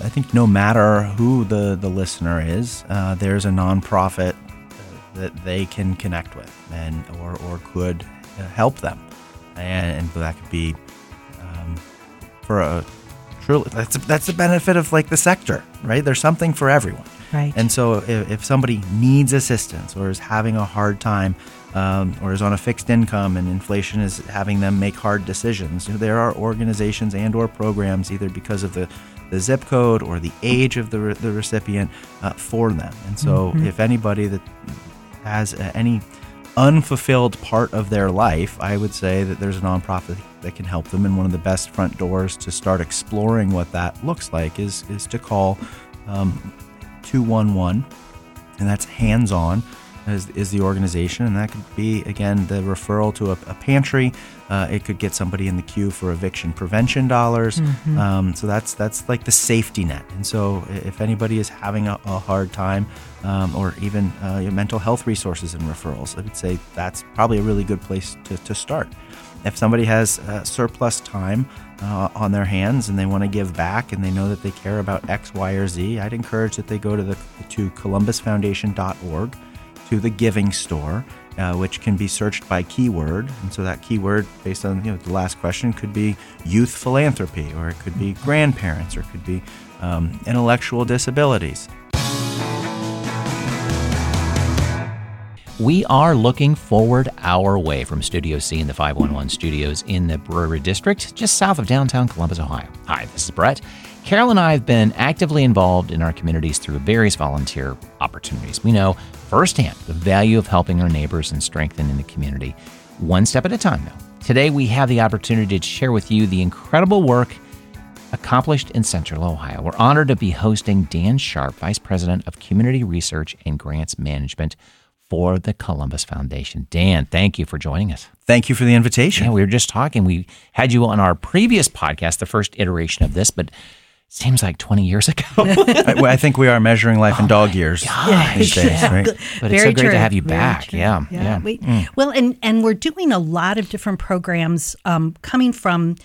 I think no matter who the, the listener is, uh, there's a nonprofit that they can connect with and or, or could uh, help them. And, and that could be um, for a truly that's that's the benefit of like the sector, right? There's something for everyone. Right. And so if, if somebody needs assistance or is having a hard time um, or is on a fixed income and inflation is having them make hard decisions, there are organizations and or programs either because of the, the zip code or the age of the, re- the recipient uh, for them. And so Mhm. if anybody that has uh, any unfulfilled part of their life, I would say that there's a nonprofit that can help them. And one of the best front doors to start exploring what that looks like is is to call um, 211, and that's hands on. Is, is the organization, and that could be again the referral to a, a pantry. Uh, it could get somebody in the queue for eviction prevention dollars. Mhm. Um, so that's that's like the safety net. And so if anybody is having a, a hard time, um, or even uh, mental health resources and referrals, I would say that's probably a really good place to, to start. If somebody has uh, surplus time uh, on their hands and they want to give back and they know that they care about X, Y, or Z, I'd encourage that they go to the to columbusfoundation.org to the giving store, uh, which can be searched by keyword. And so that keyword, based on you know the last question, could be youth philanthropy, or it could be grandparents, or it could be um, intellectual disabilities. We are looking forward our way from Studio C in the 511 studios in the Brewery District, just south of downtown Columbus, Ohio. Hi, this is Brett. Carol and I have been actively involved in our communities through various volunteer opportunities. We know firsthand the value of helping our neighbors and strengthening the community, one step at a time, though. Today, we have the opportunity to share with you the incredible work accomplished in Central Ohio. We're honored to be hosting Dan Sharp, Vice President of Community Research and Grants Management for the Columbus Foundation. Dan, thank you for joining us. Thank you for the invitation. Yeah, we were just talking. We had you on our previous podcast, the first iteration of this, but seems like 20 years ago. I, I think we are measuring life in dog years Yeah, these days, yeah. right? But it's so great to have you Very back. true. Yeah, yeah. We, Mm. Well, and and we're doing a lot of different programs um, coming from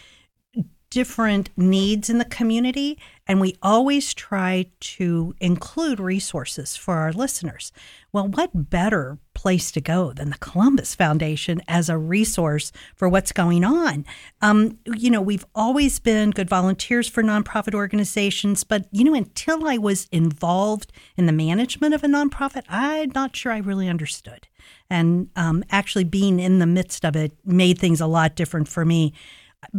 different needs in the community, and we always try to include resources for our listeners. Well, what better place to go than the Columbus Foundation as a resource for what's going on? Um, you know, we've always been good volunteers for nonprofit organizations, but you know, until I was involved in the management of a nonprofit, I'm not sure I really understood. And um, actually, being in the midst of it made things a lot different for me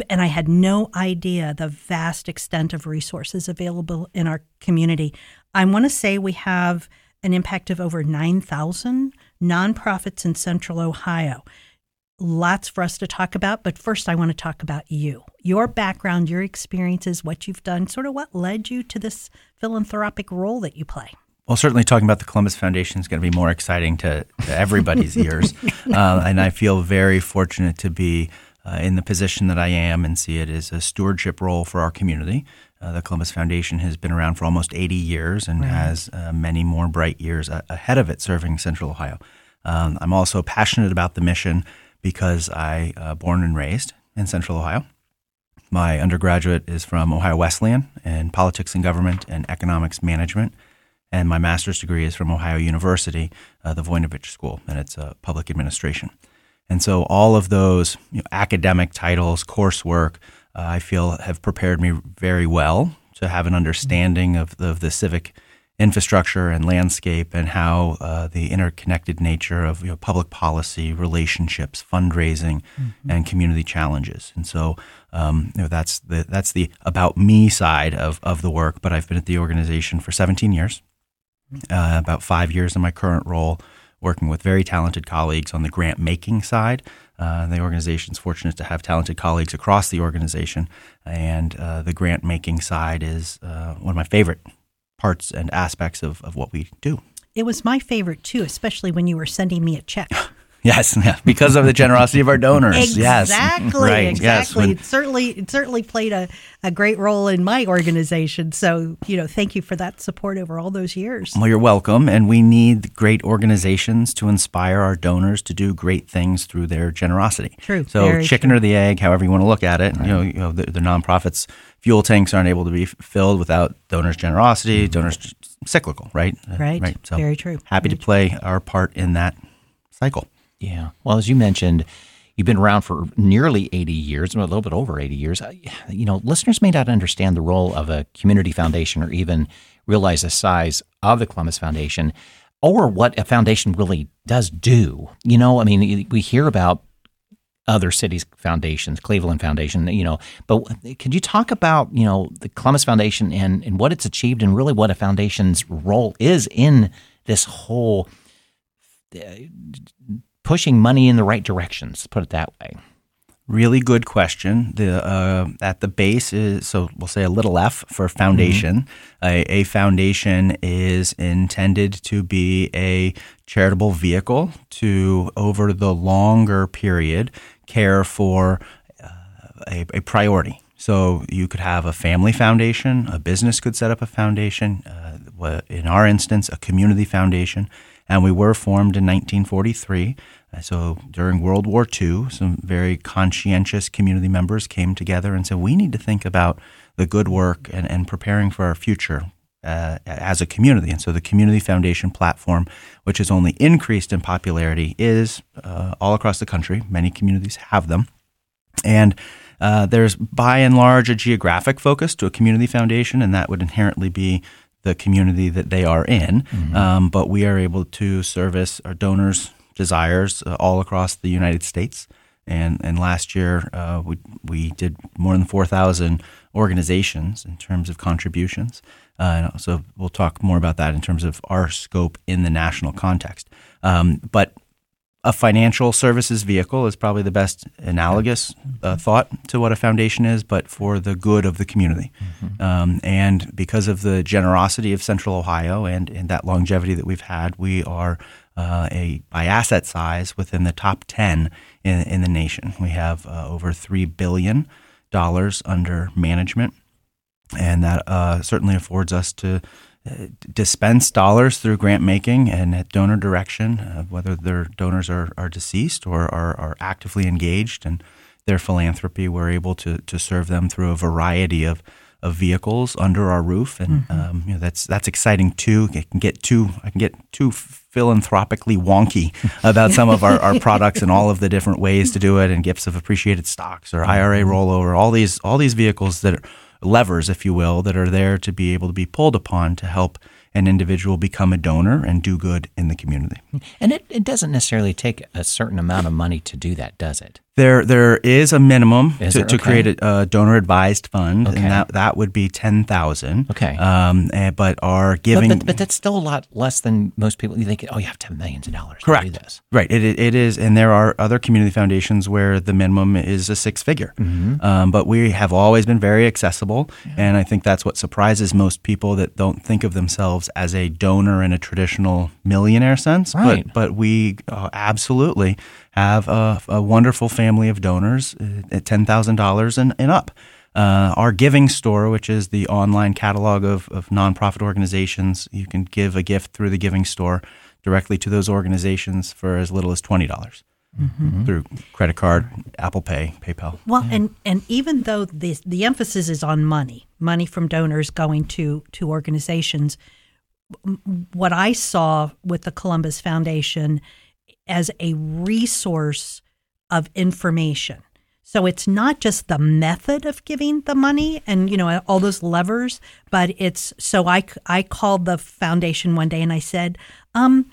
and I had no idea the vast extent of resources available in our community. I want to say we have an impact of over 9,000 nonprofits in central Ohio. Lots for us to talk about, but first I want to talk about you. Your background, your experiences, what you've done, sort of what led you to this philanthropic role that you play. Well, certainly talking about the Columbus Foundation is going to be more exciting to, to everybody's ears. Uh, and I feel very fortunate to be uh, in the position that I am and see it as a stewardship role for our community. Uh, the Columbus Foundation has been around for almost 80 years and Right. has uh, many more bright years a- ahead of it serving Central Ohio. Um, I'm also passionate about the mission because I uh, born and raised in Central Ohio. My undergraduate is from Ohio Wesleyan in politics and government and economics management, and my master's degree is from Ohio University, uh, the Voinovich School, and it's uh, public administration. And so all of those you know, academic titles, coursework, uh, I feel have prepared me very well to have an understanding of the, of the civic infrastructure and landscape and how uh, the interconnected nature of you know, public policy, relationships, fundraising, and community challenges. And so um, you know, that's the that's the about me side of, of the work. But I've been at the organization for 17 years, uh, about five years in my current role, working with very talented colleagues on the grant making side. Uh, the organization is fortunate to have talented colleagues across the organization, and uh, the grant making side is uh, one of my favorite parts and aspects of, of what we do. It was my favorite too, especially when you were sending me a check. Yes, yeah, because of the generosity of our donors. Yes, Exactly. right. Exactly. Yes, when- it certainly it certainly played a, a great role in my organization. So, you know, thank you for that support over all those years. Well, you're welcome. And we need great organizations to inspire our donors to do great things through their generosity. True. So, Very chicken or the egg, however you want to look at it. You know, you know the, the nonprofits fuel tanks aren't able to be filled without donors' generosity. Mm-hmm. Donors cyclical, right? Right. Right. So, Very true. Happy to play our part in that cycle. Yeah. Well, as you mentioned, you've been around for nearly 80 years, a little bit over 80 years. Uh, You know, listeners may not understand the role of a community foundation or even realize the size of the Columbus Foundation or what a foundation really does do. You know, I mean, we hear about other cities' foundations, Cleveland Foundation, you know, but could you talk about, you know, the Columbus Foundation and, and what it's achieved and really what a foundation's role is in this whole pushing money in the right directions. Put it that way. Really good question. The uh, at the base is so we'll say a little f for foundation. A, a foundation is intended to be a charitable vehicle to over the longer period care for uh, a, a priority. So you could have a family foundation, a business could set up a foundation. Uh, in our instance, a community foundation, and we were formed in 1943. Uh, So during World War II, some very conscientious community members came together and said, we need to think about the good work and, and preparing for our future uh, as a community. And so the Community Foundation platform, which has only increased in popularity, is uh, all across the country. Many communities have them. And uh, there's by and large a geographic focus to a community foundation, and that would inherently be the community that they are in. Um, but we are able to service our donors' desires uh, all across the United States. And, and last year, uh, we, we did more than 4,000 organizations in terms of contributions. Uh, so we'll talk more about that in terms of our scope in the national context. Um, but a financial services vehicle is probably the best analogous uh, thought to what a foundation is, but for the good of the community. Um, and because of the generosity of Central Ohio and, and that longevity that we've had, we are uh, a by asset size within the top ten in, in the nation. We have uh, over three billion dollars under management, and that uh, certainly affords us to dispense dollars through grant making and at donor direction, uh, whether their donors are, are deceased or are, are actively engaged in their philanthropy. We're able to, to serve them through a variety of, of vehicles under our roof, and um, you know that's that's exciting too. I can get too I can get too philanthropically wonky about some of our, our products and all of the different ways to do it, and gifts of appreciated stocks or IRA rollover, all these all these vehicles that are levers, if you will, that are there to be able to be pulled upon to help an individual become a donor and do good in the community. And it, it doesn't necessarily take a certain amount of money to do that, does it? There, there is a minimum Is to, there? to create a, a donor advised fund, Okay. and that that would be ten thousand. Okay. um, eh, but our giving, but, but that's still a lot less than most people. You think, oh, you have to have millions of dollars to do this. Right. It, it is, and there are other community foundations where the minimum is a six figure. Mm-hmm. Um, but we have always been very accessible, and I think that's what surprises most people that don't think of themselves as a donor in a traditional millionaire sense. Right. But but we uh, absolutely have a, a wonderful family of donors uh, at ten thousand dollars and and up. Uh, our giving store, which is the online catalog of, of nonprofit organizations, you can give a gift through the giving store directly to those organizations for as little as twenty dollars through credit card, Apple Pay, PayPal. Well, and and even though the the emphasis is on money, money from donors going to to organizations, what I saw with the Columbus Foundation as a resource of information. So it's not just the method of giving the money and you know all those levers, but it's so I I called the foundation one day and I said, um,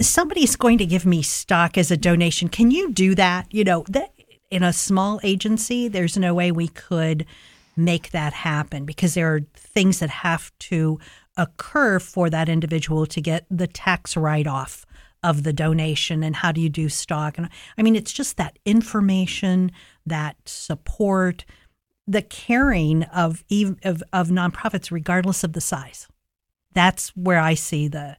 somebody's going to give me stock as a donation. Can you do that? You know, that in a small agency, there's no way we could make that happen because there are things that have to occur for that individual to get the tax write off of the donation and how do you do stock and I mean it's just that information, that support, the caring of of, of nonprofits regardless of the size. That's where I see the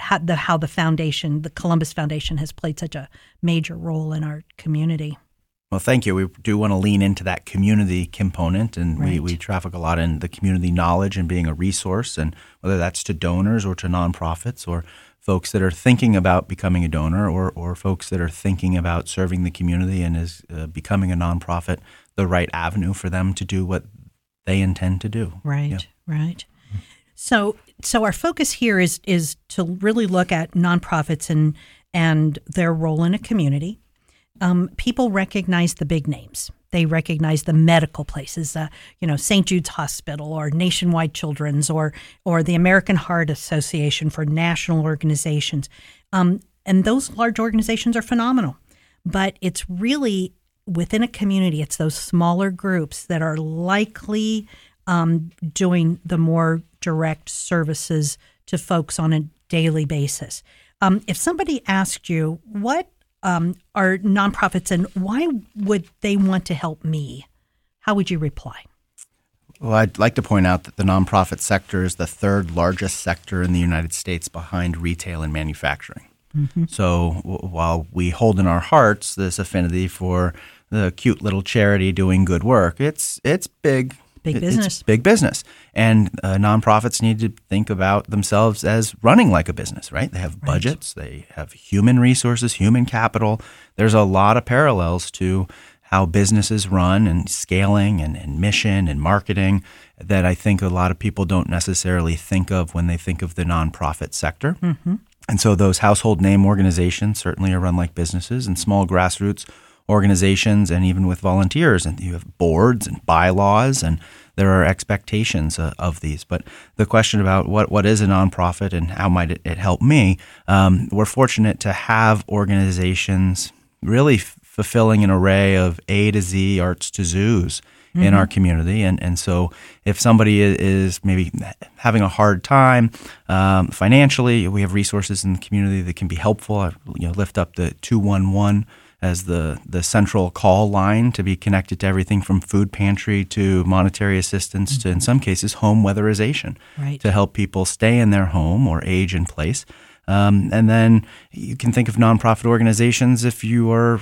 how the, how the foundation, the Columbus Foundation, has played such a major role in our community. Well, thank you. We do want to lean into that community component, and Right. we, we traffic a lot in the community knowledge and being a resource, and whether that's to donors or to nonprofits or folks that are thinking about becoming a donor or, or folks that are thinking about serving the community and is uh, becoming a nonprofit, the right avenue for them to do what they intend to do. Right, Yeah. right. So, so our focus here is is to really look at nonprofits and and their role in a community. Um, people recognize the big names. They recognize the medical places, uh, you know, St. Jude's Hospital or Nationwide Children's or or the American Heart Association for national organizations, um, and those large organizations are phenomenal. But it's really within a community, it's those smaller groups that are likely um, doing the more direct services to folks on a daily basis. Um, if somebody asked you, what um, are nonprofits and why would they want to help me? How would you reply? Well, I'd like to point out that the nonprofit sector is the third largest sector in the United States behind retail and manufacturing. So w- while we hold in our hearts this affinity for the cute little charity doing good work, it's it's big. Big it- it's business. big business, and uh, nonprofits need to think about themselves as running like a business, right? They have budgets, they have human resources, human capital. There's a lot of parallels to how businesses run and scaling and, and mission and marketing that I think a lot of people don't necessarily think of when they think of the nonprofit sector. And so those household name organizations certainly are run like businesses and small grassroots organizations and even with volunteers and you have boards and bylaws and there are expectations uh, of these but the question about what, what is a nonprofit and how might it, it help me um, we're fortunate to have organizations really f- fulfilling an array of a to z arts to zoos in our community. And, and so if somebody is maybe having a hard time um, financially, we have resources in the community that can be helpful. I you know, lift up the 211 as the, the central call line to be connected to everything from food pantry to monetary assistance to, in some cases, home weatherization Right. to help people stay in their home or age in place. Um, and then you can think of nonprofit organizations if you are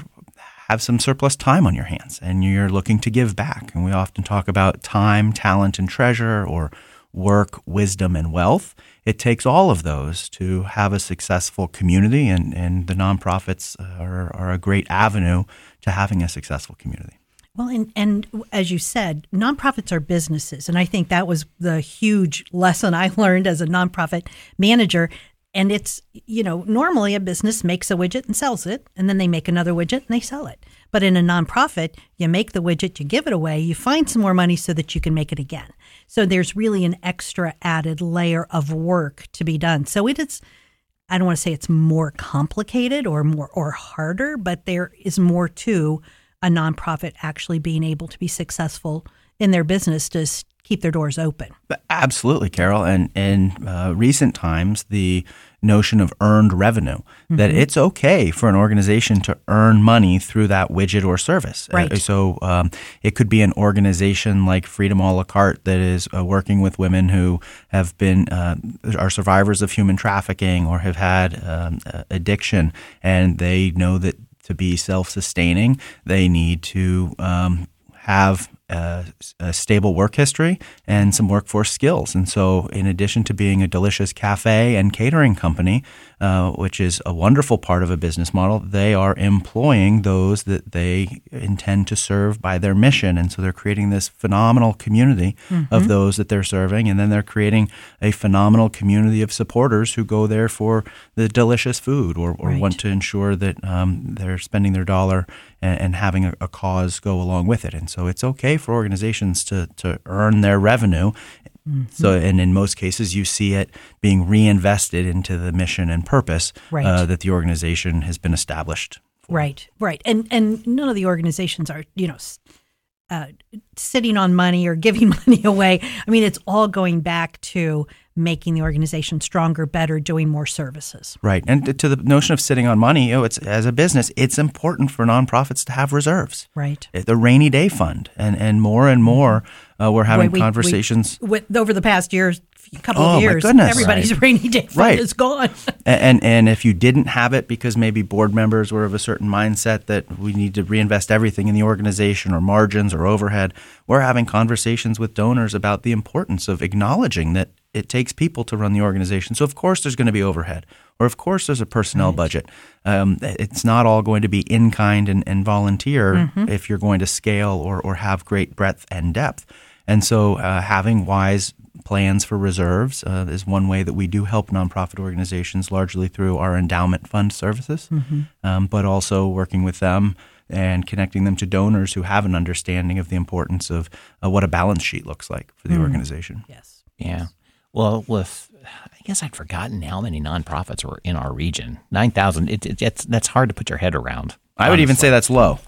have some surplus time on your hands and you're looking to give back. And we often talk about time, talent, and treasure, or work, wisdom, and wealth. It takes all of those to have a successful community, and, and the nonprofits uh, are, are a great avenue to having a successful community. Well, and, and as you said, nonprofits are businesses. And I think that was the huge lesson I learned as a nonprofit manager. And it's, you know, normally a business makes a widget and sells it, and then they make another widget and they sell it. But in a nonprofit, you make the widget, you give it away, you find some more money so that you can make it again. So there's really an extra added layer of work to be done. So it is, I don't want to say it's more complicated or more or harder, but there is more to a nonprofit actually being able to be successful in their business to keep their doors open. Absolutely, Carol. And in uh, recent times, the notion of earned revenue, that it's okay for an organization to earn money through that widget or service. Uh, so um, it could be an organization like Freedom a la Cart that is uh, working with women who have been, uh, are survivors of human trafficking or have had um, uh, addiction, and they know that to be self sustaining, they need to um, have a, a stable work history and some workforce skills. And so, in addition to being a delicious cafe and catering company, uh, which is a wonderful part of a business model, they are employing those that they intend to serve by their mission. And so, they're creating this phenomenal community of those that they're serving. And then they're creating a phenomenal community of supporters who go there for the delicious food or, or Right. want to ensure that um, they're spending their dollar and, and having a, a cause go along with it. And so it's okay for organizations to, to earn their revenue. So, and in most cases, you see it being reinvested into the mission and purpose Right. uh, that the organization has been established. Right, right, and and none of the organizations are you know uh, sitting on money or giving money away. I mean, it's all going back to making the organization stronger, better, doing more services. Right. And to- the notion of sitting on money, you know, it's as a business, it's important for nonprofits to have reserves. Right. The rainy day fund, and and more and more, uh, we're having we- we- conversations. with, over the past year, couple Oh, my of years, goodness. everybody's rainy day fund Right. is gone. And, and and if you didn't have it because maybe board members were of a certain mindset that we need to reinvest everything in the organization or margins or overhead, we're having conversations with donors about the importance of acknowledging that it takes people to run the organization. So of course there's going to be overhead, or of course there's a personnel budget. Um, it's not all going to be in kind and, and volunteer if you're going to scale or or have great breadth and depth. And so uh, having wise plans for reserves uh, is one way that we do help nonprofit organizations, largely through our endowment fund services, um, but also working with them and connecting them to donors who have an understanding of the importance of uh, what a balance sheet looks like for the organization. Yes. Yeah. Well, with I guess I'd forgotten how many nonprofits were in our region. Nine thousand. It, it, it's that's hard to put your head around. I would even say that's low.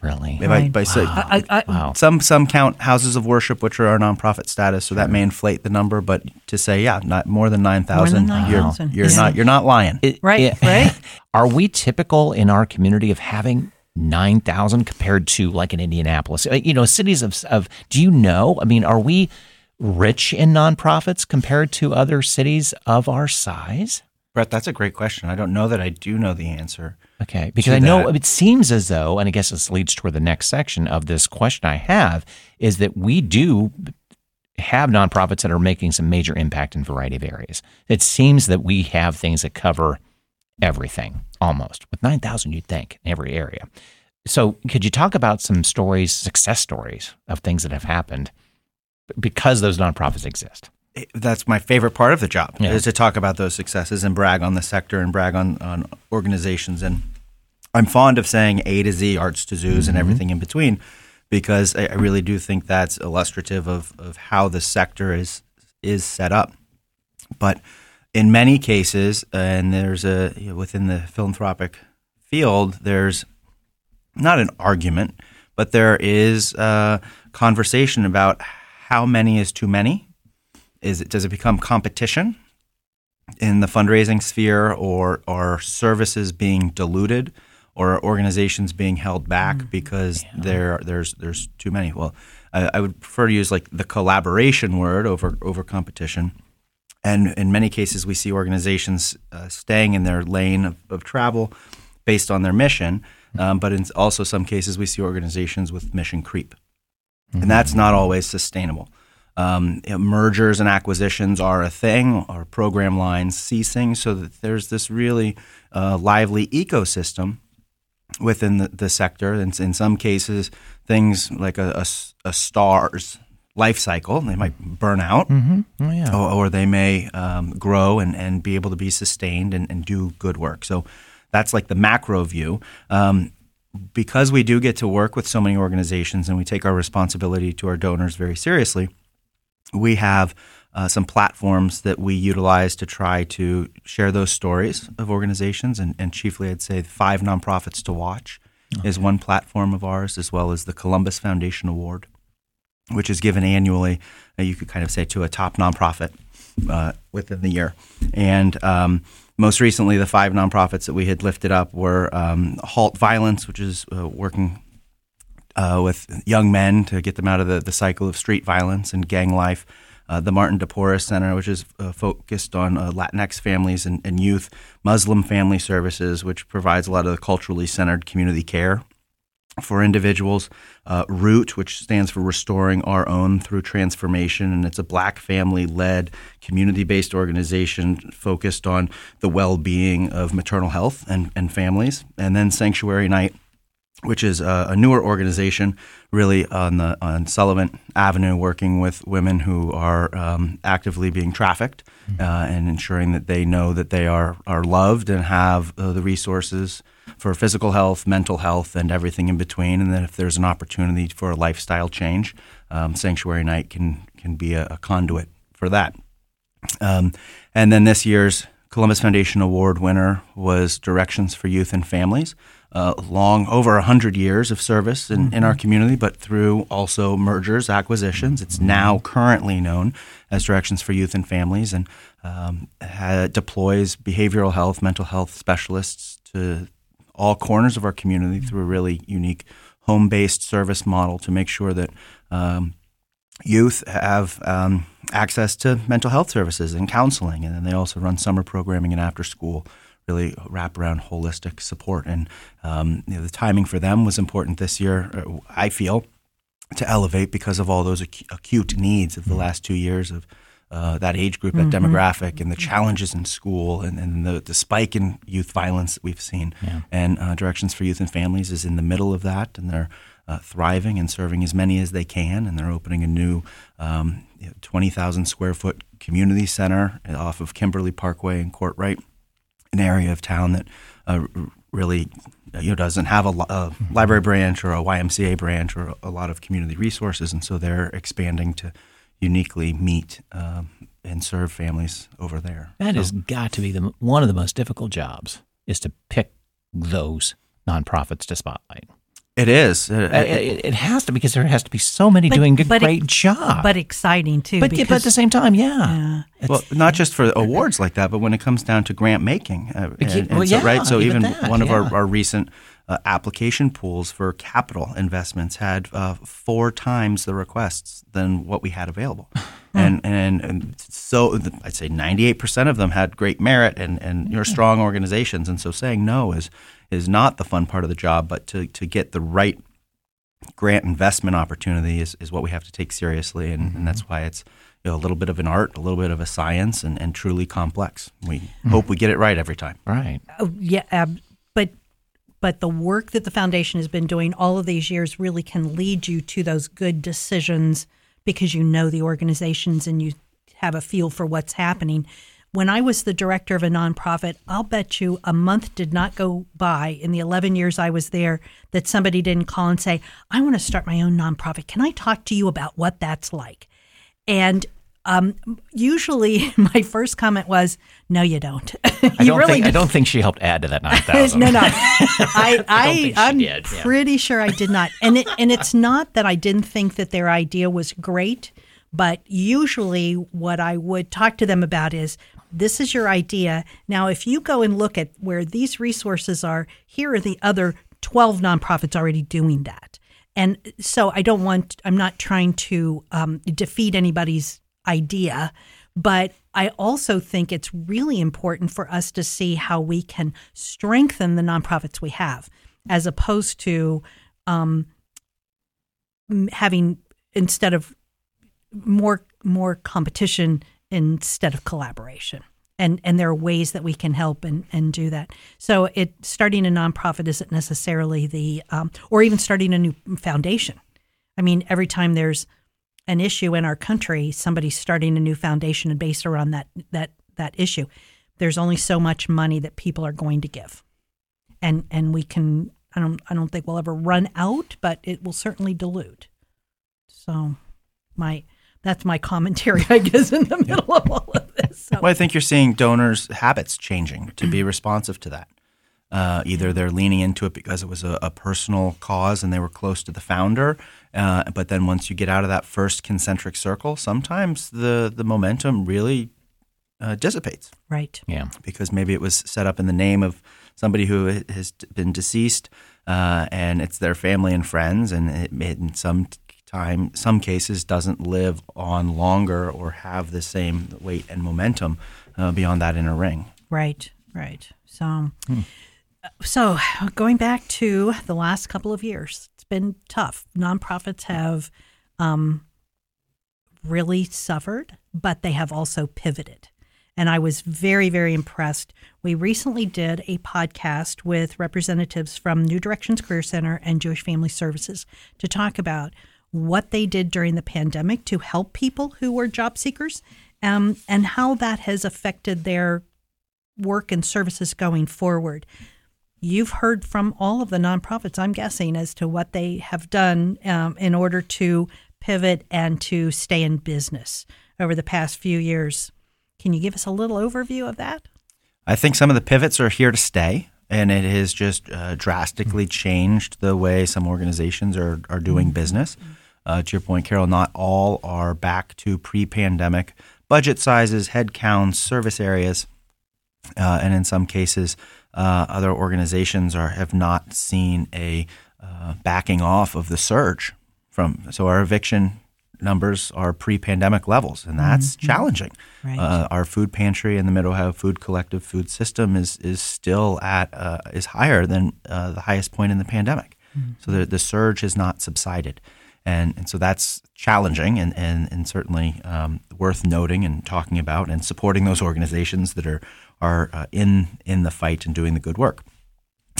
really. If I, by say, I, I, wow. some some count houses of worship, which are our nonprofit status, so that may inflate the number. But to say, yeah, not more than nine thousand, you're you're yeah. not you're not lying. It- Right, yeah. right. Are we typical in our community of having nine thousand compared to like in Indianapolis? Uh, you know, cities of of. Do you know? I mean, are we rich in nonprofits compared to other cities of our size? Brett, that's a great question. I don't know that I do know the answer. Okay, because I know that. it seems as though, and I guess this leads toward the next section of this question I have, is that we do have nonprofits that are making some major impact in a variety of areas. It seems that we have things that cover everything almost. With 9,000, you'd think, in every area. So, could you talk about some stories, success stories of things that have happened because those nonprofits exist? that's my favorite part of the job Yeah. is to talk about those successes and brag on the sector and brag on, on organizations and i'm fond of saying a to z arts to zoos and mm-hmm. everything in between because I, really do think that's illustrative of, of how the sector is is set up but in many cases and there's a you know, within the philanthropic field there's not an argument but there is a conversation about how many is too many? Is it does it become competition in the fundraising sphere or are services being diluted or are organizations being held back because there there's there's too many? Well I, I would prefer to use like the collaboration word over over competition. And in many cases we see organizations uh, staying in their lane of, of travel based on their mission um, but in also some cases we see organizations with mission creep and that's not always sustainable. Um, you know, mergers and acquisitions are a thing, or program lines ceasing, so that there's this really uh, lively ecosystem within the, the sector. And in some cases, things like a star's life cycle, they might burn out, Oh, yeah. or, or they may um, grow and, and be able to be sustained and, and do good work. So that's like the macro view. Um, because we do get to work with so many organizations and we take our responsibility to our donors very seriously, we have uh, some platforms that we utilize to try to share those stories of organizations. And, and chiefly, I'd say five nonprofits to watch is one platform of ours, as well as the Columbus Foundation Award, which is given annually, uh, you could kind of say, to a top nonprofit uh, within the year. And um, most recently, the five nonprofits that we had lifted up were um, Halt Violence, which is uh, working uh, with young men to get them out of the, the cycle of street violence and gang life. Uh, the Martin de Porres Center, which is uh, focused on uh, Latinx families and, and youth, Muslim Family Services, which provides a lot of the culturally centered community care for individuals. Uh, Root, which stands for Restoring Our Own Through Transformation, and it's a black family led, community based organization focused on the well being of maternal health and, and families. And then Sanctuary Night, which is a, a newer organization, really on the on Sullivan Avenue, working with women who are um, actively being trafficked uh, and ensuring that they know that they are are loved and have uh, the resources for physical health, mental health, and everything in between. And then if there's an opportunity for a lifestyle change, um, Sanctuary Night can can be a, a conduit for that. Um, and then this year's Columbus Foundation Award winner was Directions for Youth and Families. Uh, long over 100 years of service in, in our community, but through also mergers, acquisitions. It's now currently known as Directions for Youth and Families and um, ha- deploys behavioral health, mental health specialists to all corners of our community through a really unique home based service model to make sure that um, youth have um, access to mental health services and counseling, and then they also run summer programming and after school. Really wrap around holistic support, and um, you know, the timing for them was important this year. uh, I feel to elevate because of all those acu- acute needs of the last two years of uh, that age group, that demographic, and the challenges in school, and, and the, the spike in youth violence that we've seen. And uh, Directions for Youth and Families is in the middle of that, and they're uh, thriving and serving as many as they can. And they're opening a new um, 20,000 square foot community center off of Kimberly Parkway and Courtright, an area of town that uh, really you know doesn't have a, a library branch or a YMCA branch or a lot of community resources, and so they're expanding to uniquely meet um, and serve families over there. That So- has got to be the one of the most difficult jobs is to pick those nonprofits to spotlight. It is. Uh, Uh, It, it has to because there has to be so many But- doing a but it- great job. but exciting too. but, yeah, but at the same time, yeah. yeah. well, not just for awards like that, but when it comes down to grant making, uh, Yeah, and, and so, yeah, right? So even even, that, one of yeah. our, our recent uh, application pools for capital investments had uh, four times the requests than what we had available, and, and and so I'd say ninety eight percent of them had great merit and and you're strong organizations, and so saying no is is not the fun part of the job, but to to get the right grant investment opportunity is, is what we have to take seriously, and, and that's why it's you know, a little bit of an art, a little bit of a science, and, and truly complex. We hope we get it right every time. Right. Oh, yeah, ab- but but the work that the foundation has been doing all of these years really can lead you to those good decisions because you know the organizations and you have a feel for what's happening. When I was the director of a nonprofit, I'll bet you a month did not go by in the 11 years I was there that somebody didn't call and say, I want to start my own nonprofit. Can I talk to you about what that's like? And um, usually my first comment was, No, you don't. I don't really think I don't think she helped add to that nine thousand. no, no. I, I, think she I'm did, yeah. pretty sure I did not. And it, and it's not that I didn't think that their idea was great, but usually what I would talk to them about is this is your idea. Now, if you go and look at where these resources are, here are the other 12 nonprofits already doing that. And so I don't want, I'm not trying to um, defeat anybody's idea, but I also think it's really important for us to see how we can strengthen the nonprofits we have, as opposed to um, having instead of more more competition instead of collaboration. And and there are ways that we can help and, and do that. So it starting a nonprofit isn't necessarily the um, or even starting a new foundation. I mean, every time there's an issue in our country, somebody's starting a new foundation and based around that that that issue. There's only so much money that people are going to give, and and we can. I don't. I don't think we'll ever run out, but it will certainly dilute. So, my that's my commentary, I guess, in the middle of all of this. So. Well, I think you're seeing donors' habits changing to be responsive to that. Uh, either they're leaning into it because it was a, a personal cause and they were close to the founder, uh, but then once you get out of that first concentric circle, sometimes the the momentum really uh, dissipates Right. Yeah. because maybe it was set up in the name of somebody who has been deceased, uh, and it's their family and friends, and it, it in some time, some cases, doesn't live on longer or have the same weight and momentum uh, beyond that inner ring. Right. Right. So, so going back to the last couple of years, it's been tough. Nonprofits have um, really suffered, but they have also pivoted. And I was very, very impressed. We recently did a podcast with representatives from New Directions Career Center and Jewish Family Services to talk about what they did during the pandemic to help people who were job seekers um, and how that has affected their work and services going forward. You've heard from all of the nonprofits, I'm guessing, as to what they have done um, in order to pivot and to stay in business over the past few years. Can you give us a little overview of that? I think some of the pivots are here to stay, and it has just uh, drastically changed the way some organizations are, are doing business. Uh, to your point, Carol, not all are back to pre pandemic budget sizes, head counts, service areas. Uh, and in some cases, uh, other organizations are have not seen a uh, backing off of the surge from. So our eviction numbers are pre-pandemic levels, and that's challenging. Right. Uh, our food pantry and the Mid Ohio Food Collective food system is is still at uh, is higher than uh, the highest point in the pandemic. So the the surge has not subsided, and and so that's challenging and and and certainly um, worth noting and talking about and supporting those organizations that are are uh, in in the fight and doing the good work.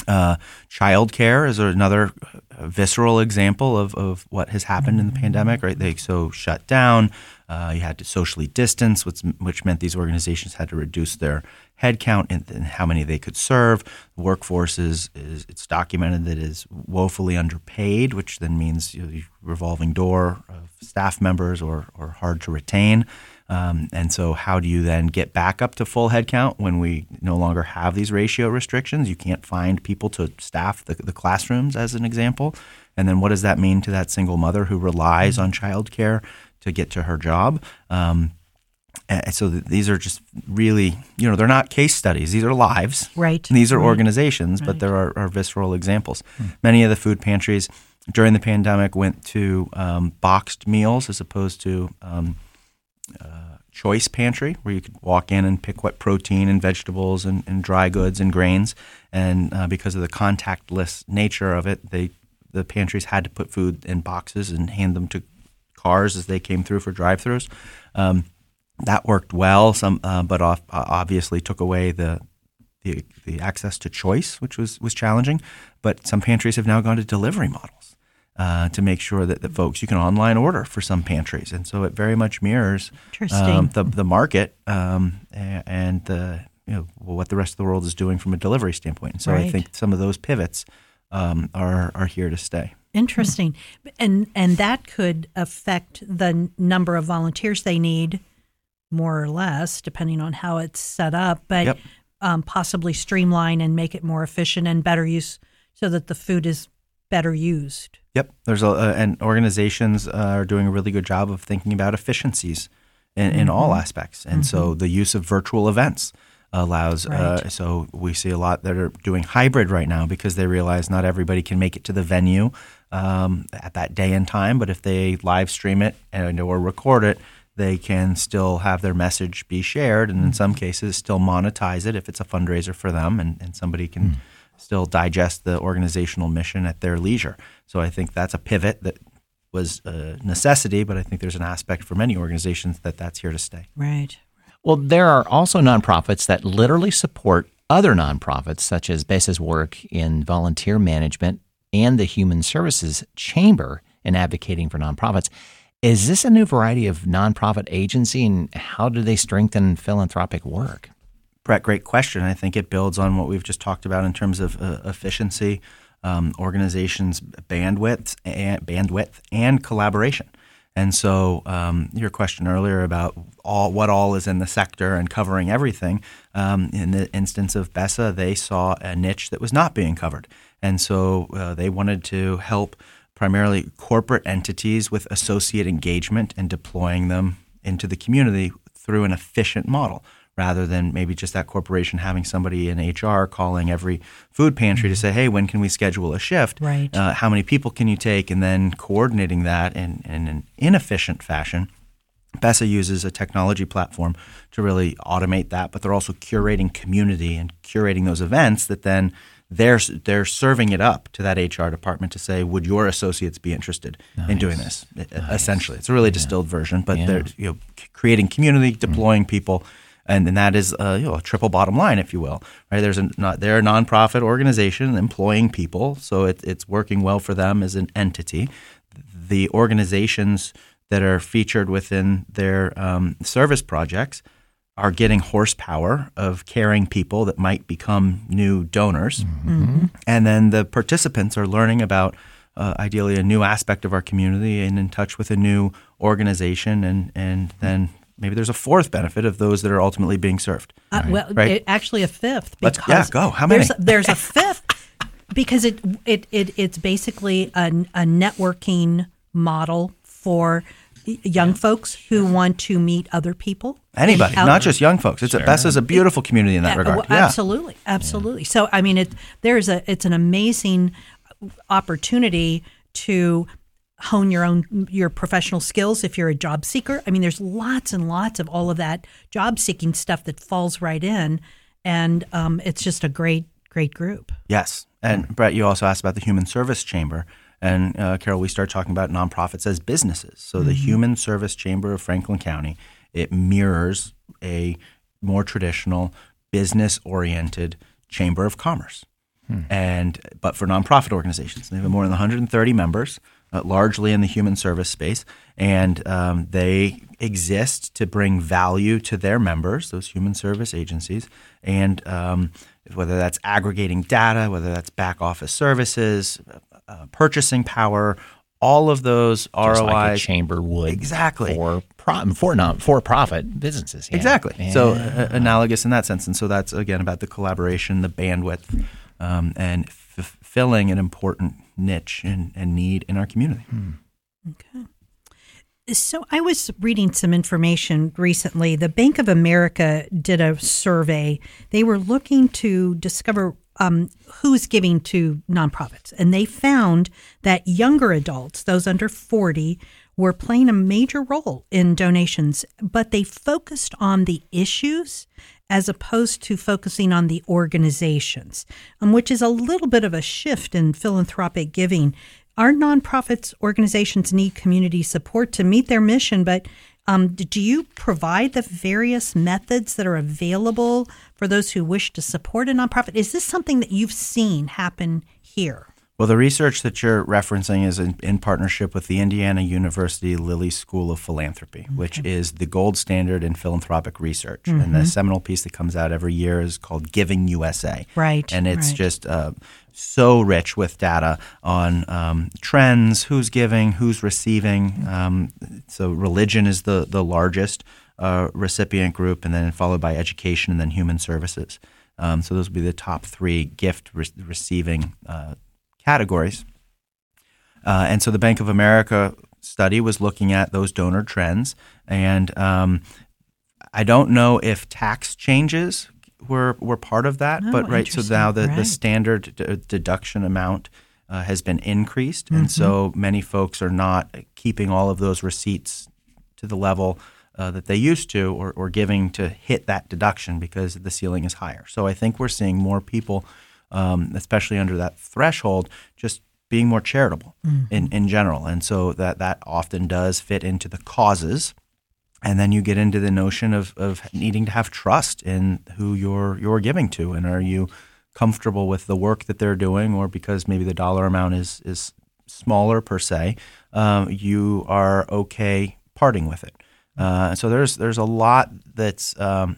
Uh, childcare is another uh, visceral example of, of what has happened in the pandemic, right? They so shut down. Uh, you had to socially distance, which, which meant these organizations had to reduce their headcount and, and how many they could serve. The workforce is, is it's documented that is woefully underpaid, which then means you know, revolving door of staff members or, or hard to retain. Um, and so, how do you then get back up to full headcount when we no longer have these ratio restrictions? You can't find people to staff the, the classrooms, as an example. And then, what does that mean to that single mother who relies on childcare to get to her job? Um, and so, th- these are just really, you know, they're not case studies, these are lives. Right. These are Right. organizations, but there are, are visceral examples. Many of the food pantries during the pandemic went to um, boxed meals as opposed to um, choice pantry, where you could walk in and pick what protein and vegetables and, and dry goods and grains. And uh, because of the contactless nature of it, they the pantries had to put food in boxes and hand them to cars as they came through for drive-throughs. Um, that worked well, some, uh, but off, uh, obviously took away the, the the access to choice, which was was challenging. But some pantries have now gone to delivery models uh, to make sure that the folks you can online order for some pantries, and so it very much mirrors um, the the market um, and the you know what the rest of the world is doing from a delivery standpoint. And so I think some of those pivots um, are are here to stay. Interesting, and and that could affect the number of volunteers they need, more or less, depending on how it's set up. But Yep. um, possibly streamline and make it more efficient and better use, so that the food is better used. Yep, there's a uh, and organizations uh, are doing a really good job of thinking about efficiencies in, in all aspects, and so the use of virtual events allows. Uh, so we see a lot that are doing hybrid right now because they realize not everybody can make it to the venue um, at that day and time, but if they live stream it and or record it. They can still have their message be shared, and in some cases, still monetize it if it's a fundraiser for them, and, and somebody can still digest the organizational mission at their leisure. So I think that's a pivot that was a necessity, but I think there's an aspect for many organizations that that's here to stay. Right. Well, there are also nonprofits that literally support other nonprofits, such as Besa's work in volunteer management and the Human Services Chamber in advocating for nonprofits. Is this a new variety of nonprofit agency, and how do they strengthen philanthropic work? Brett, great question. I think it builds on what we've just talked about in terms of uh, efficiency, um, organizations' bandwidth, and, bandwidth, and collaboration. And so, um, your question earlier about all what all is in the sector and covering everything. Um, in the instance of BESA, they saw a niche that was not being covered, and so uh, they wanted to help primarily corporate entities with associate engagement and deploying them into the community through an efficient model rather than maybe just that corporation having somebody in HR calling every food pantry to say, hey, when can we schedule a shift? Right. Uh, how many people can you take? And then coordinating that in, in an inefficient fashion. BESA uses a technology platform to really automate that, but they're also curating community and curating those events that then they're they're serving it up to that HR department to say, would your associates be interested in doing this? E- Essentially, it's a really distilled version, but Yeah. they're you know creating community, deploying people, and, and that is uh, you know a triple bottom line, if you will. Right? There's a not they're a nonprofit organization employing people, so it, it's working well for them as an entity. The organizations that are featured within their um, service projects are getting horsepower of caring people that might become new donors. And then the participants are learning about uh, ideally a new aspect of our community and in touch with a new organization. And, and then maybe there's a fourth benefit of those that are ultimately being served. Uh, well, Right. it, actually, a fifth. Let's- Because yeah, go. How many? There's, there's a fifth because it, it it it's basically a, a networking model for y- young folks who want to meet other people. Anybody, Out- not just young folks. It's a, Besa's a beautiful community in that Yeah, regard. well, yeah. Absolutely, absolutely. So I mean, it there's a it's an amazing opportunity to hone your own your professional skills if you're a job seeker. I mean, there's lots and lots of all of that job seeking stuff that falls right in, and um, it's just a great great group. Yes, and Brett, you also asked about the Human Service Chamber. And uh, Carol, we start talking about nonprofits as businesses. So the Human Service Chamber of Franklin County it mirrors a more traditional business-oriented chamber of commerce, and but for nonprofit organizations, they have more than 130 members, uh, largely in the human service space, and um, they exist to bring value to their members, those human service agencies, and um, whether that's aggregating data, whether that's back office services, uh, purchasing power, all of those Just ROIs. like a chamber would Exactly. for pro- for non for profit businesses. Yeah. Exactly. So uh, analogous in that sense, and so that's again about the collaboration, the bandwidth, um, and f- filling an important niche and, and need in our community. Okay. So I was reading some information recently. The Bank of America did a survey. They were looking to discover um, who's giving to nonprofits, and they found that younger adults, those under 40, were playing a major role in donations, but they focused on the issues as opposed to focusing on the organizations, um, which is a little bit of a shift in philanthropic giving. Our nonprofits organizations need community support to meet their mission, but um, do you provide the various methods that are available for those who wish to support a nonprofit? Is this something that you've seen happen here? Well, the research that you're referencing is in, in partnership with the Indiana University Lilly School of Philanthropy, which is the gold standard in philanthropic research. And the seminal piece that comes out every year is called Giving USA. Right, And it's right. just uh, so rich with data on um, trends, who's giving, who's receiving. Um, so religion is the, the largest uh, recipient group, and then followed by education and then human services. Um, so those would be the top three gift re- receiving uh, categories. Uh, and so the Bank of America study was looking at those donor trends. And um, I don't know if tax changes were, were part of that, Oh, but right. So now the, the standard d- deduction amount uh, has been increased. And so Mm-hmm. many folks are not keeping all of those receipts to the level uh, that they used to or, or giving to hit that deduction because the ceiling is higher. So I think we're seeing more people, um, especially under that threshold, just being more charitable in, in general. And so that, that often does fit into the causes. And then you get into the notion of, of needing to have trust in who you're you're giving to, and are you comfortable with the work that they're doing, or because maybe the dollar amount is is smaller per se, um, you are okay parting with it. Uh, so there's there's a lot that's um,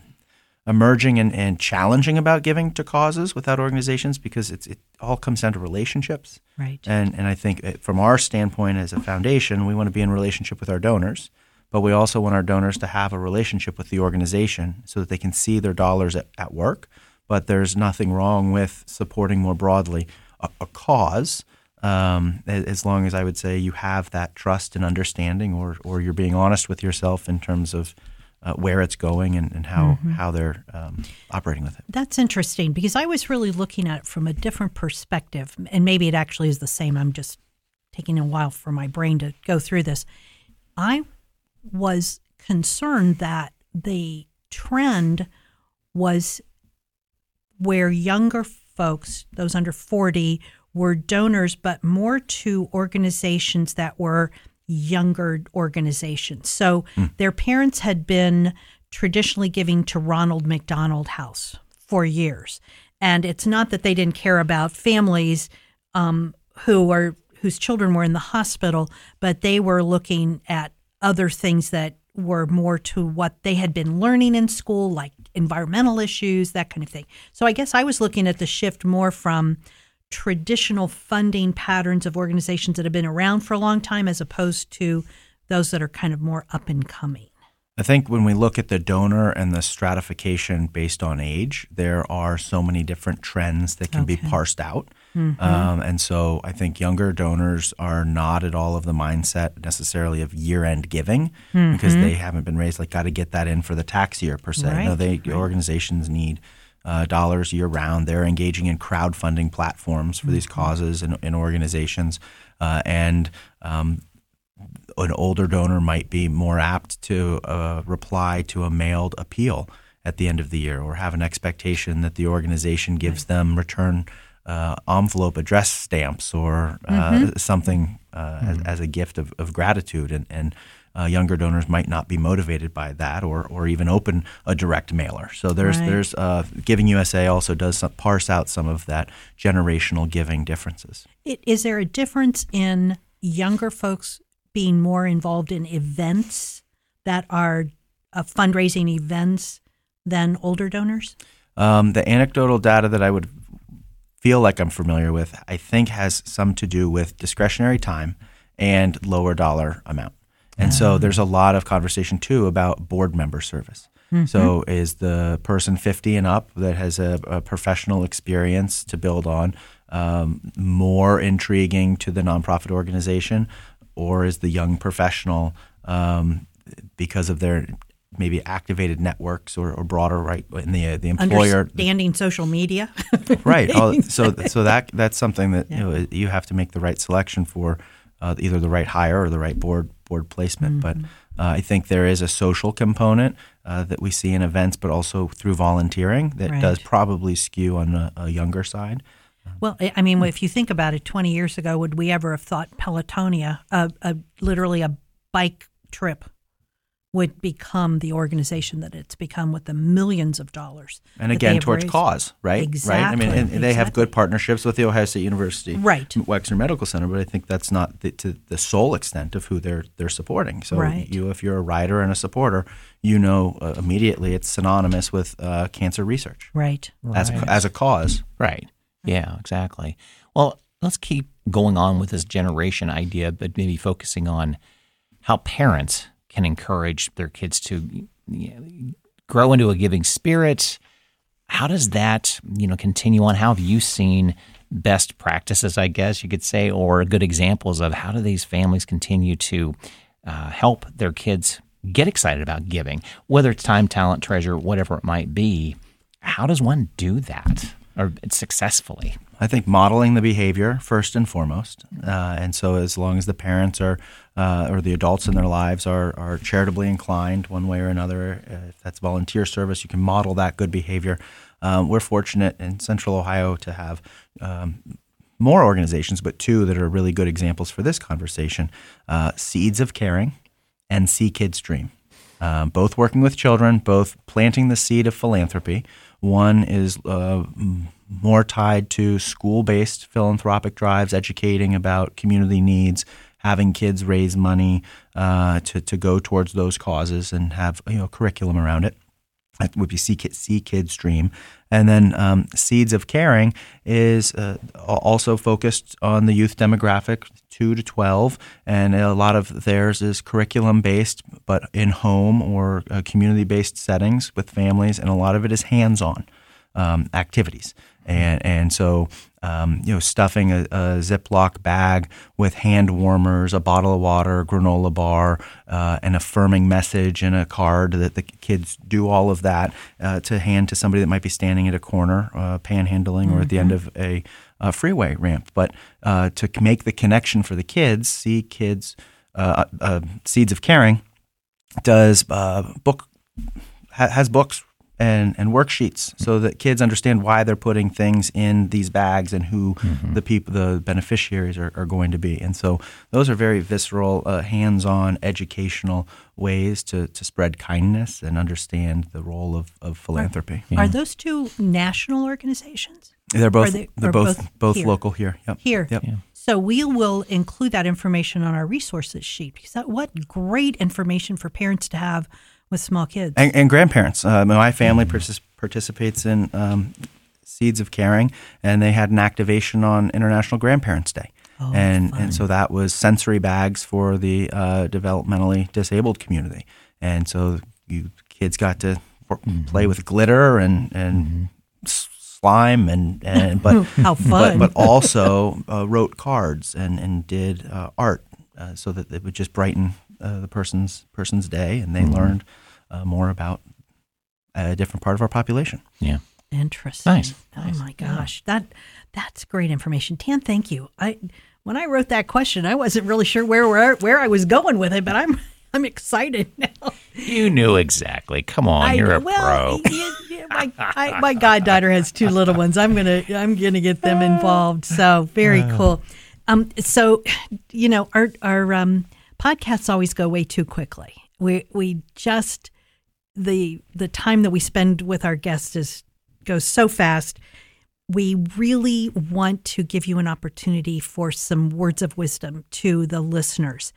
emerging and, and challenging about giving to causes without organizations because it's it all comes down to relationships. Right. And and I think it- from our standpoint as a foundation, we want to be in relationship with our donors, but we also want our donors to have a relationship with the organization so that they can see their dollars at, at work. But there's nothing wrong with supporting more broadly a, a cause, um, as long as I would say you have that trust and understanding, or or you're being honest with yourself in terms of uh, where it's going and, and how how they're um, operating with it. That's interesting because I was really looking at it from a different perspective, and maybe it actually is the same. I'm just taking a while for my brain to go through this. I was concerned that the trend was where younger folks, those under 40, were donors, but more to organizations that were younger organizations. So their parents had been traditionally giving to Ronald McDonald House for years. And it's not that they didn't care about families um, who are whose children were in the hospital, but they were looking at other things that were more to what they had been learning in school, like environmental issues, that kind of thing. So I guess I was looking at the shift more from traditional funding patterns of organizations that have been around for a long time as opposed to those that are kind of more up and coming. I think when we look at the donor and the stratification based on age, there are so many different trends that can be parsed out. Um, and so I think younger donors are not at all of the mindset necessarily of year end giving because they haven't been raised like, got to get that in for the tax year per se. No, Right, they organizations need uh, dollars year round. They're engaging in crowdfunding platforms for these causes and, and organizations. Uh, and um, an older donor might be more apt to uh, reply to a mailed appeal at the end of the year or have an expectation that the organization gives them return uh, envelope address stamps or uh, Mm-hmm. something uh, as, as a gift of, of gratitude. And, and uh, younger donors might not be motivated by that or, or even open a direct mailer. So there's, Right. there's uh, Giving USA also does some, parse out some of that generational giving differences. It, is there a difference in younger folks being more involved in events that are uh, fundraising events than older donors? Um, the anecdotal data that I would feel like I'm familiar with, I think, has some to do with discretionary time and lower dollar amount. And so there's a lot of conversation too about board member service. So is the person 50 and up that has a, a professional experience to build on um, more intriguing to the nonprofit organization, or is the young professional um, because of their maybe activated networks or, or broader right in the uh, the employer? Understanding social media. right. All, so so that that's something that you know you have to make the right selection for uh, either the right hire or the right board board placement but Mm-hmm. uh, I think there is a social component uh, that we see in events but also through volunteering that Right. does probably skew on a, a younger side Well, I I mean, if you think about it, 20 years ago, would we ever have thought Pelotonia, a, literally a bike trip, would become the organization that it's become with the millions of dollars? and again towards raised? cause right right I mean Exactly, and they have good partnerships with the Ohio State University Right. Wexner Medical Center but I think that's not the, to the sole extent of who they're they're supporting so Right. you if you're a writer and a supporter you know uh, immediately it's synonymous with uh, cancer research Right. as, a, as a cause Right. Yeah, exactly. Well, let's keep going on with this generation idea, but maybe focusing on how parents can encourage their kids to you know, grow into a giving spirit. How does that, you know, continue on? How have you seen best practices, I guess you could say, or good examples of how do these families continue to uh, help their kids get excited about giving, whether it's time, talent, treasure, whatever it might be? How does one do that or successfully? I think modeling the behavior first and foremost, uh, and so as long as the parents are uh, or the adults in their lives are are charitably inclined one way or another, if that's volunteer service, you can model that good behavior. Um, we're fortunate in Central Ohio to have. Um, more organizations, but two that are really good examples for this conversation uh, Seeds of Caring and See Kids Dream. Um, both working with children, both planting the seed of philanthropy. One is uh, more tied to school based philanthropic drives, educating about community needs, having kids raise money uh, to, to go towards those causes and have you know curriculum around it. That would be See, Ki- See Kids Dream. And then um, Seeds of Caring is uh, also focused on the youth demographic, 2 to 12. And a lot of theirs is curriculum based, but in home or uh, community based settings with families. And a lot of it is hands on um, activities. And, and so, um, you know, stuffing a, a Ziploc bag with hand warmers, a bottle of water, a granola bar, uh, an affirming message, and a card that the kids do all of that uh, to hand to somebody that might be standing at a corner, uh, panhandling, or at the end of a, a freeway ramp. But uh, to make the connection for the kids, see kids, uh, uh, Seeds of Caring does uh, book ha- has books and, and worksheets so that kids understand why they're putting things in these bags and who the people the beneficiaries are, are going to be and so those are very visceral uh, hands-on educational ways to, to spread kindness and understand the role of, of philanthropy Are those two national organizations? they're both they- they, are both both both, here? local here yep. Here. yep. So we will include that information on our resources sheet because that, what great information for parents to have with small kids. and, and grandparents. Uh, my family partic- participates in um, Seeds of Caring, and they had an activation on International Grandparents Day. and and so that was sensory bags for the uh, developmentally disabled community, and so you kids got to wor- play with glitter and and s- slime and and but How fun. but, but also uh, wrote cards and and did uh, art uh, so that it would just brighten uh, the person's person's day, and they learned uh, more about a different part of our population. Yeah. Interesting. Nice, Oh nice. my gosh, that that's great information. Dan, thank you. I when I wrote that question, I wasn't really sure where where, where I was going with it, but I'm I'm excited now. You knew exactly. Come on, I, you're a well, pro. yeah, yeah, my, I, my goddaughter has two little ones. I'm gonna I'm gonna get them involved. So very cool. Um, so you know our our um, podcasts always go way too quickly. We we just the the time that we spend with our guests is goes so fast. We really want to give you an opportunity for some words of wisdom to the listeners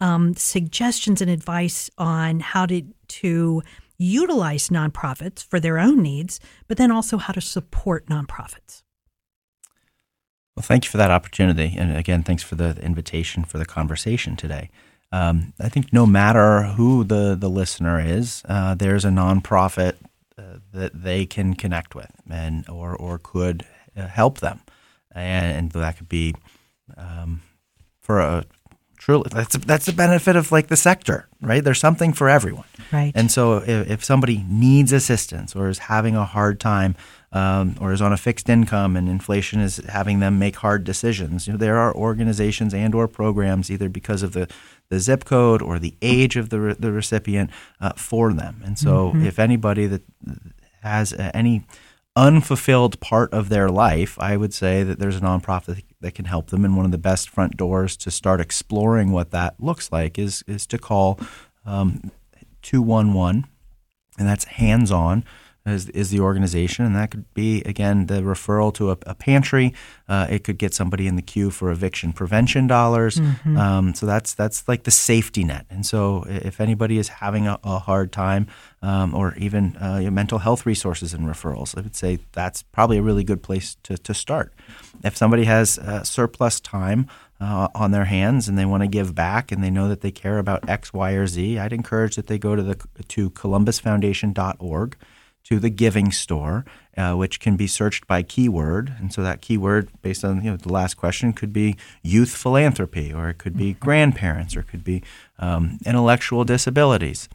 um, suggestions and advice on how to to utilize nonprofits for their own needs, but then also how to support nonprofits. Well, thank you for that opportunity, and again, thanks for the invitation for the conversation today. Um, I think no matter who the the listener is, uh, there's a nonprofit uh, that they can connect with, and or or could uh, help them, and, and that could be um, for a truly that's that's the benefit of like the sector, right? There's something for everyone, Right. and so if, if somebody needs assistance or is having a hard time um, or is on a fixed income and inflation is having them make hard decisions, you know, there are organizations and or programs either because of the, the zip code or the age of the, re- the recipient uh, for them. And so if anybody that has uh, any unfulfilled part of their life, I would say that there's a nonprofit that can help them. And one of the best front doors to start exploring what that looks like is is to call um, 211, and that's HandsOn. Is, is the organization, and that could be again the referral to a, a pantry. Uh, it could get somebody in the queue for eviction prevention dollars. Um, so that's that's like the safety net. And so if anybody is having a, a hard time, um, or even uh, mental health resources and referrals, I would say that's probably a really good place to, to start. If somebody has uh, surplus time uh, on their hands and they want to give back and they know that they care about X, Y, or Z, I'd encourage that they go to the to columbusfoundation.org to the giving store, uh, which can be searched by keyword. And so that keyword, based on you know the last question, could be youth philanthropy, or it could be grandparents, or it could be um, intellectual disabilities.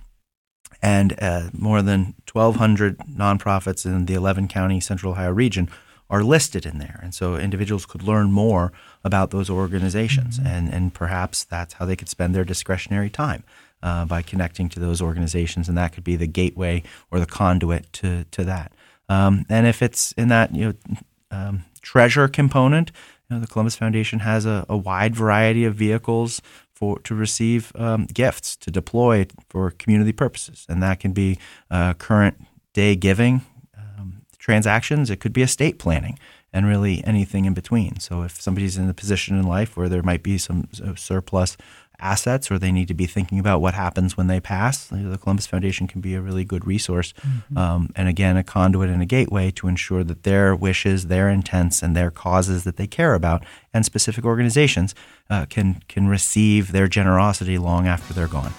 And uh, more than 1,200 nonprofits in the 11 county Central Ohio region are listed in there. And so individuals could learn more about those organizations. And, and perhaps that's how they could spend their discretionary time uh, by connecting to those organizations. And that could be the gateway or the conduit to, to that. Um, and if it's in that you know um, treasure component, you know, the Columbus Foundation has a, a wide variety of vehicles for to receive um, gifts to deploy for community purposes, and that can be uh, current day giving um, transactions. It could be estate planning, and really anything in between. So if somebody's in a position in life where there might be some uh, surplus assets or they need to be thinking about what happens when they pass, the Columbus Foundation can be a really good resource. Um, and again, a conduit and a gateway to ensure that their wishes, their intents, and their causes that they care about and specific organizations uh, can, can receive their generosity long after they're gone.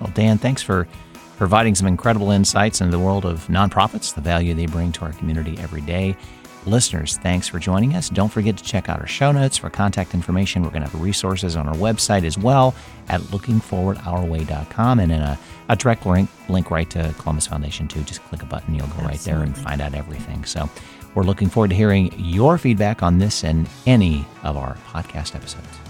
Well, Dan, thanks for providing some incredible insights into the world of nonprofits, the value they bring to our community every day. Listeners, thanks for joining us. Don't forget to check out our show notes for contact information. We're going to have resources on our website as well at lookingforwardourway.com and in a, a direct link, link right to Columbus Foundation too. Just click a button, you'll go right there and find out everything. So we're looking forward to hearing your feedback on this and any of our podcast episodes.